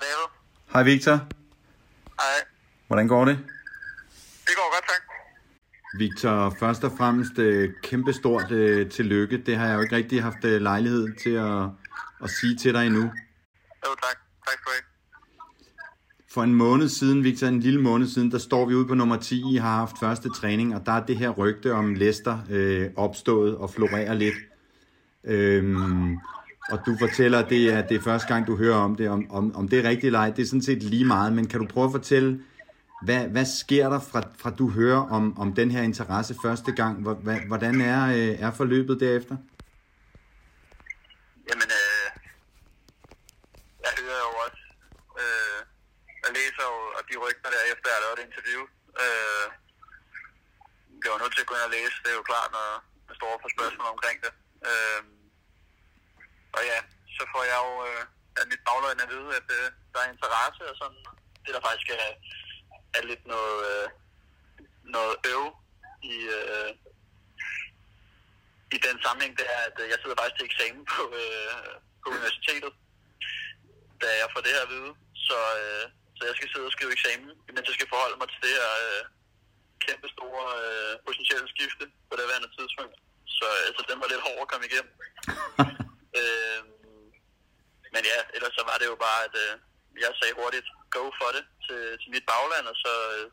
David. Hej Victor. Hej. Hvordan går det? Det går godt, tak. Victor, først og fremmest øh, kæmpestort øh, tillykke. Det har jeg jo ikke rigtig haft øh, lejlighed til at, at sige til dig endnu. Jo, tak. Tak skal du have. For en måned siden, Victor, en lille måned siden, der står vi ude på nummer 10. I har haft første træning, og der er det her rygte om Leicester øh, opstået og florerer lidt. Øhm, og du fortæller, at det er, det er første gang, du hører om det. Om, om, om det er rigtigt eller ej, det er sådan set lige meget. Men kan du prøve at fortælle, hvad, hvad sker der fra, fra du hører om, om den her interesse første gang? Hvordan er, øh, er forløbet derefter? Jamen, øh, jeg hører jo også, øh, jeg læser jo og de rygter der efter, jeg lavede et interview. Øh, jeg var nødt til at gå ind og læse, det er jo klart, når der står for spørgsmål omkring det. Øh, og ja, så får jeg jo øh, af mit bagløgn at vide, at øh, der er interesse og sådan. Det der faktisk er, er lidt noget, øh, noget øv i, øh, i den sammenhæng, det er, at øh, jeg sidder faktisk til eksamen på, øh, på universitetet, da jeg får det her at vide. Så, øh, så jeg skal sidde og skrive eksamen, mens jeg skal forholde mig til det her øh, kæmpe store øh, potentielle skifte på det værende tidspunkt. Så altså, den var lidt hård at komme igennem. men ja, ellers så var det jo bare, at øh, jeg sagde hurtigt go for det til, til mit bagland, og så, øh,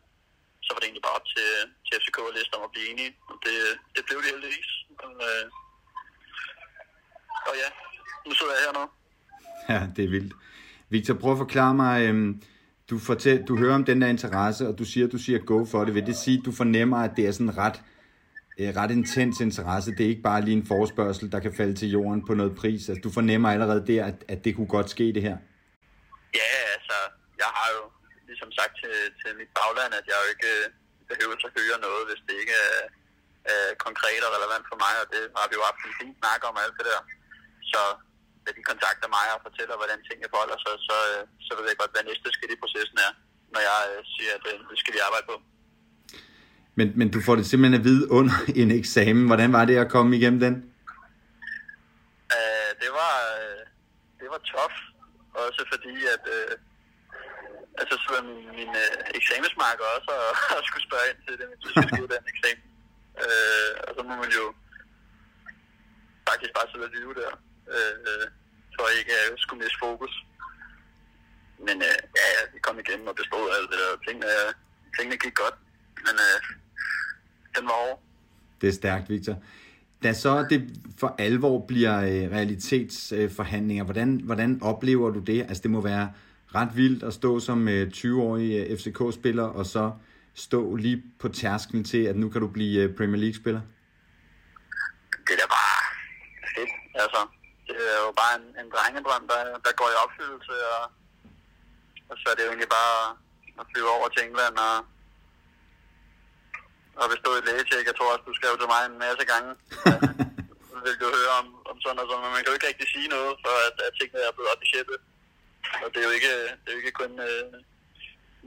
så var det egentlig bare op til, til FCK og liste om at blive enige. Og det, det blev det heldigvis. Og, øh, og ja, nu sidder jeg her nu. Ja, det er vildt. Victor, prøv at forklare mig, øh, du, fortæl, du hører om den der interesse, og du siger, du siger go for det. Vil det sige, at du fornemmer, at det er sådan ret, øh, ret intens interesse? Det er ikke bare lige en forespørgsel, der kan falde til jorden på noget pris. Altså, du fornemmer allerede der, at, at det kunne godt ske det her. Ja, altså, jeg har jo ligesom sagt til, til mit bagland, at jeg jo ikke øh, behøver at høre noget, hvis det ikke er, er konkret og relevant for mig, og det har vi jo haft en fin snak om alt det der. Så da de kontakter mig og fortæller, hvordan tingene forholder sig, så, så, så ved jeg godt, hvad næste skridt i processen er, når jeg øh, siger, at det skal vi arbejde på. Men, men du får det simpelthen at vide under en eksamen. Hvordan var det at komme igennem den? Uh, det var uh, det var tough, også fordi at uh, altså så var min, min uh, eksamensmarker også og, og skulle spørge ind til det, hvis jeg skulle skrive den eksamen. Uh, og så må man jo faktisk bare sidde og lyve der, uh, for ikke at jeg skulle miste fokus. Men uh, ja, ja, vi kom igennem og bestod alt det der. Tingene, tingene gik godt, men uh, den var over. Det er stærkt, Victor. Da så det for alvor bliver øh, realitetsforhandlinger, hvordan, hvordan oplever du det? Altså det må være ret vildt at stå som øh, 20-årig øh, FCK-spiller, og så stå lige på tærsklen til, at nu kan du blive øh, Premier League-spiller? Det er da bare fedt, altså. Det er jo bare en, en drengedrøm, der, der går i opfyldelse, og, og så er det jo egentlig bare at flyve over til England og, og bestå et lægetjek. Jeg tror også, du skrev til mig en masse gange. Så vil du høre om, om sådan noget, men man kan jo ikke rigtig sige noget, for at, at tingene er blevet officielle. Og det er jo ikke, det er jo ikke kun øh,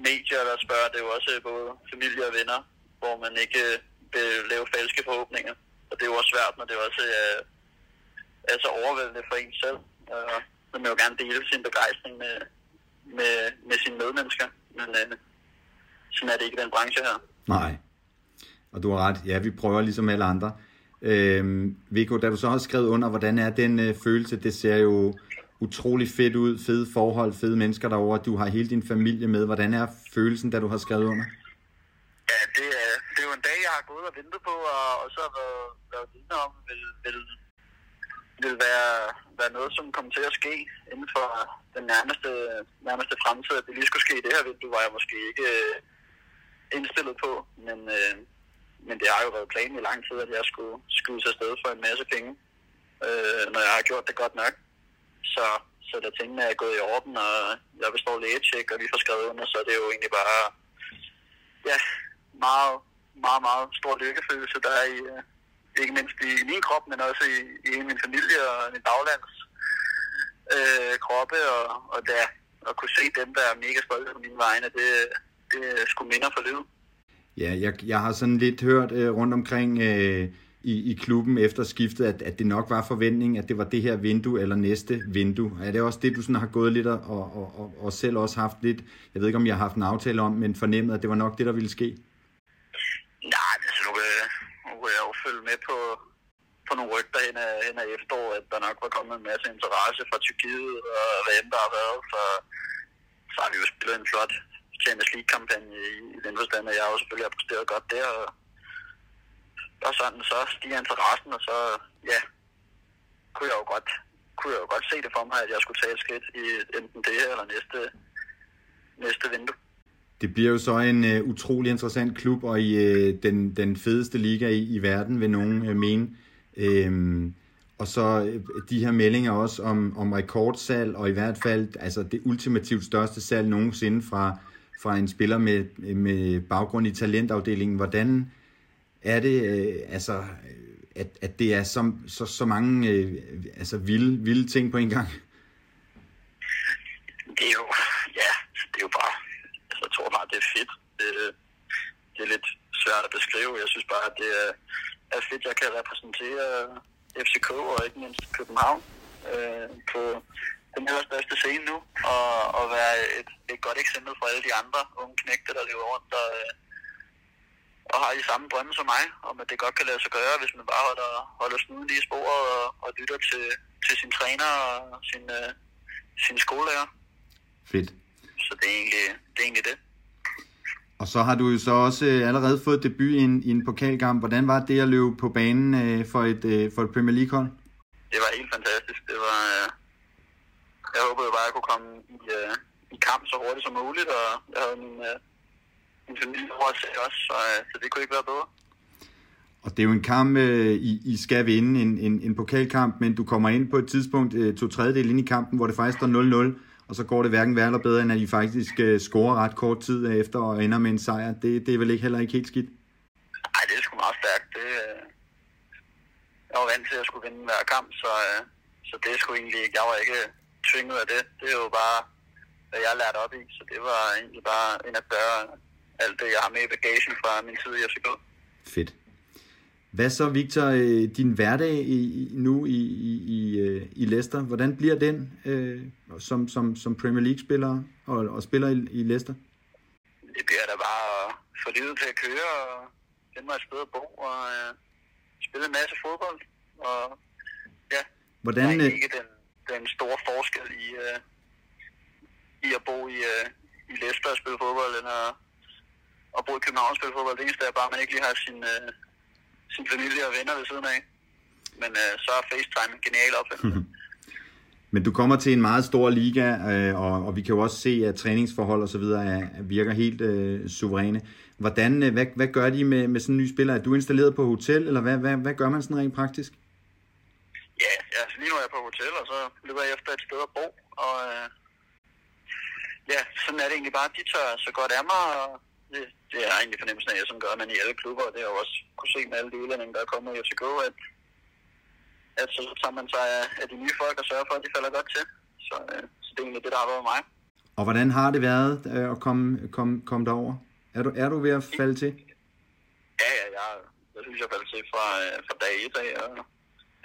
medier, der spørger, det er jo også både familie og venner, hvor man ikke øh, vil lave falske forhåbninger. Og det er jo også svært, når det også er, er så overvældende for en selv. Og man vil jo gerne dele sin begejstring med, med, med sine medmennesker. Men øh, sådan er det ikke i den branche her. Nej. Og du har ret. Ja, vi prøver ligesom alle andre. Øhm, Viggo, da du så har skrevet under, hvordan er den øh, følelse? Det ser jo utrolig fedt ud, fede forhold, fede mennesker derovre. Du har hele din familie med. Hvordan er følelsen, da du har skrevet under? Ja, det er, det er jo en dag, jeg har gået og ventet på, og, og så har været, været vidne om, vil, vil, vil være, være noget, som kommer til at ske inden for den nærmeste, nærmeste fremtid. At det lige skulle ske i det her vindue, var jeg måske ikke øh, indstillet på, men, øh, men det har jo været planen i lang tid, at jeg skulle skyde sig sted for en masse penge, øh, når jeg har gjort det godt nok. Så, så da tingene er gået i orden, og jeg består lægetjek, og vi får skrevet under, så er det jo egentlig bare ja, meget, meget, meget stor lykkefølelse, der er i, øh, ikke mindst i min krop, men også i, i min familie og min baglands øh, kroppe, og, og der, at kunne se dem, der er mega stolte på mine vegne, det, det skulle sgu minder for livet. Ja, jeg, jeg har sådan lidt hørt øh, rundt omkring øh, i, i klubben efter skiftet, at, at det nok var forventning, at det var det her vindue eller næste vindue. Er det også det, du sådan har gået lidt og, og, og, og selv også haft lidt, jeg ved ikke, om jeg har haft en aftale om, men fornemmet, at det var nok det, der ville ske? Nej, altså nu, nu kan jeg jo følge med på, på nogle rygter hen ad, hen ad efterår, at der nok var kommet en masse interesse fra Tyrkiet og hvad end der har været, så, så har vi jo spillet en flot Champions League-kampagne i, i den forstand, at jeg også selvfølgelig har præsteret godt der, og og sådan, så stiger interessen, og så, ja, kunne jeg jo godt, kunne jeg jo godt se det for mig, at jeg skulle tage et skridt i enten det her eller næste, næste vindue. Det bliver jo så en uh, utrolig interessant klub, og i uh, den, den fedeste liga i, i verden, vil nogen uh, mene. Øhm, og så uh, de her meldinger også om, om rekordsalg, og i hvert fald altså det ultimativt største salg nogensinde fra, fra en spiller med, med baggrund i talentafdelingen. Hvordan, er det, øh, altså, at, at det er så, så, så mange øh, altså vilde, vilde ting på en gang? Det er jo, ja, det er jo bare, altså, jeg tror bare, det er fedt. Det, det er lidt svært at beskrive. Jeg synes bare, at det er, er fedt, jeg kan repræsentere FCK og ikke mindst København øh, på den her største scene nu, og, og være et, et godt eksempel for alle de andre unge knægte, der lever rundt og, øh, og har de samme drømme som mig, om at det godt kan lade sig gøre, hvis man bare holder, holder snuden lige i sporet og, og lytter til, til sin træner og sin, øh, sin skolelærer. Fedt. Så det er egentlig det. Er egentlig det. Og så har du jo så også øh, allerede fået debut i en, i en pokalkamp. Hvordan var det at løbe på banen øh, for, et, øh, for et Premier League-hold? Det var helt fantastisk. Det var, øh, jeg håbede jo bare, at jeg kunne komme i, øh, i kamp så hurtigt som muligt, og jeg havde min, øh, min familie over at se også, så, øh, så det kunne ikke være bedre. Og det er jo en kamp, øh, I, I skal vinde, en, en, en pokalkamp, men du kommer ind på et tidspunkt, øh, to tredjedel ind i kampen, hvor det faktisk står 0-0, og så går det hverken værre eller bedre, end at I faktisk øh, scorer ret kort tid efter og ender med en sejr. Det, det er vel ikke heller ikke helt skidt? Nej, det er sgu meget stærkt. Det, øh, jeg var vant til at skulle vinde hver kamp, så, øh, så det er sgu egentlig ikke, jeg var ikke tvinget af det. Det er jo bare, hvad jeg lærte op i, så det var egentlig bare en at gøre alt det, jeg har med i bagagen fra min tid i FCK. Fedt. Hvad så, Victor, øh, din hverdag i, nu i, i, i, øh, i Leicester, hvordan bliver den øh, som, som, som Premier League-spiller og, og spiller i, i Leicester? Det bliver da bare at få livet til at køre og finde mig et sted at bo og øh, spille en masse fodbold. Og ja, hvordan, der er øh, ikke den, store forskel i, øh, i at bo i, øh, i Leicester og spille fodbold, end at at bo i København og spille fodbold. Det eneste er bare, at man ikke lige har sin, øh, sin familie og venner ved siden af. Men øh, så er FaceTime en genial opfindelse. Men du kommer til en meget stor liga, øh, og, og vi kan jo også se, at træningsforhold og så videre virker helt øh, suveræne. Hvordan, øh, hvad, hvad gør de med, med sådan en ny spiller? Er du installeret på hotel, eller hvad, hvad, hvad gør man sådan rent praktisk? Ja, ja, lige nu er jeg på hotel, og så løber jeg efter et sted at bo. Og øh, ja, sådan er det egentlig bare. De tager så godt af mig, og det, det er egentlig fornemmelsen af, at som gør man i alle klubber, og det har jeg også kunne se med alle de udlændinge, der er kommet i FCK, at, at så tager man sig af de nye folk og sørger for, at de falder godt til. Så, øh, så det er egentlig det, der har været mig. Og hvordan har det været øh, at komme, komme, komme derover? Er du, er du ved at falde til? Ja, ja, jeg, jeg synes, jeg faldt til fra, øh, fra dag 1 af, og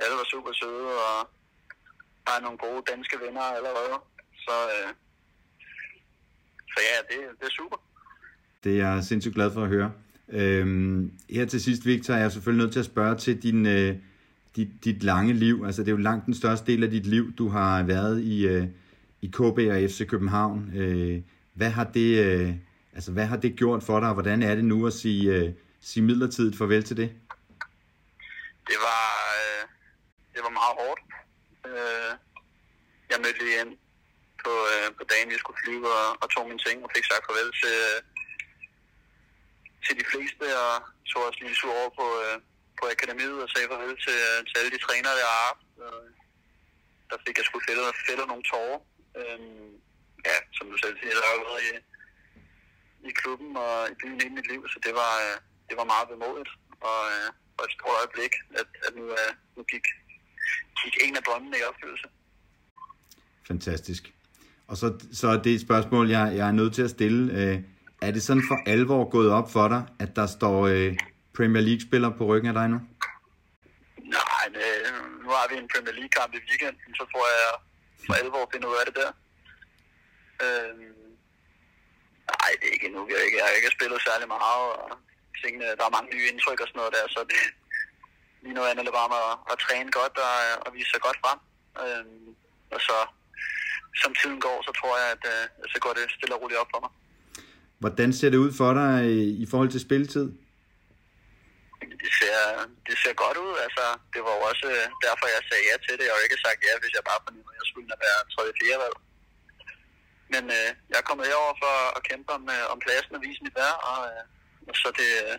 alle var super søde, og har nogle gode danske venner allerede. Så, øh, så ja, det, det er super. Det er jeg sindssygt glad for at høre. Øhm, her til sidst, Victor, er jeg selvfølgelig nødt til at spørge til din, øh, dit, dit lange liv. Altså, det er jo langt den største del af dit liv, du har været i, øh, i KB og FC København. Øh, hvad, har det, øh, altså, hvad har det gjort for dig, og hvordan er det nu at sige, øh, sige midlertidigt farvel til det? Det var, øh, det var meget hårdt. Øh, jeg mødte lige ind på, øh, på dagen, jeg skulle flyve og, og tog mine ting og fik sagt farvel til, øh, til de fleste, og tog også lige sur over på, øh, på akademiet og sagde farvel til, øh, til alle de trænere, jeg har haft. Og der fik jeg sgu fældet, fældet nogle tårer. Øh, ja, som du selv siger, der har været i, i klubben og i byen i mit liv, så det var, øh, det var meget bemodigt. Og, øh, og et stort øjeblik, at, at nu, øh, nu gik, gik en af drømmene i opfyldelse. Fantastisk. Og så, så er det et spørgsmål, jeg, jeg er nødt til at stille. Øh, er det sådan for alvor gået op for dig, at der står øh, Premier League-spillere på ryggen af dig nu? Nej, øh, nu har vi en Premier League-kamp i weekenden, så tror jeg for alvor finder ud af det der. Øh, nej, det er ikke endnu. Jeg har ikke, jeg har ikke spillet særlig meget, og tingene, der er mange nye indtryk og sådan noget der, så det, lige nu handler det bare om at, at træne godt og, og vise sig godt frem. Øh, og så, som tiden går, så tror jeg, at øh, så går det stille og roligt op for mig. Hvordan ser det ud for dig i forhold til spilletid? Det ser, det ser godt ud. Altså, det var jo også derfor, jeg sagde ja til det. Jeg har jo ikke sagt ja, hvis jeg bare fornemmede, at jeg skulle være tredje fjerde valg. Men øh, jeg er kommet herover for at kæmpe om, øh, om pladsen og vise mit værd, og, øh, og så, det, øh,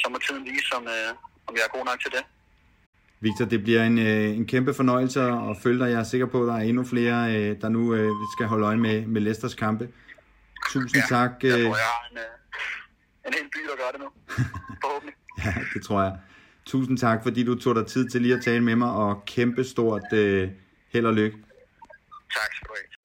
så må tiden vise, om, øh, om jeg er god nok til det. Victor, det bliver en, øh, en kæmpe fornøjelse at følge dig. Jeg er sikker på, at der er endnu flere, øh, der nu øh, skal holde øje med, med Leicesters kampe. Tusind ja, tak. Jeg øh, tror, jeg har en, øh, en hel by, der gør det nu. Forhåbentlig. Ja, det tror jeg. Tusind tak, fordi du tog dig tid til lige at tale med mig, og kæmpe stort øh, held og lykke. Tak skal du have.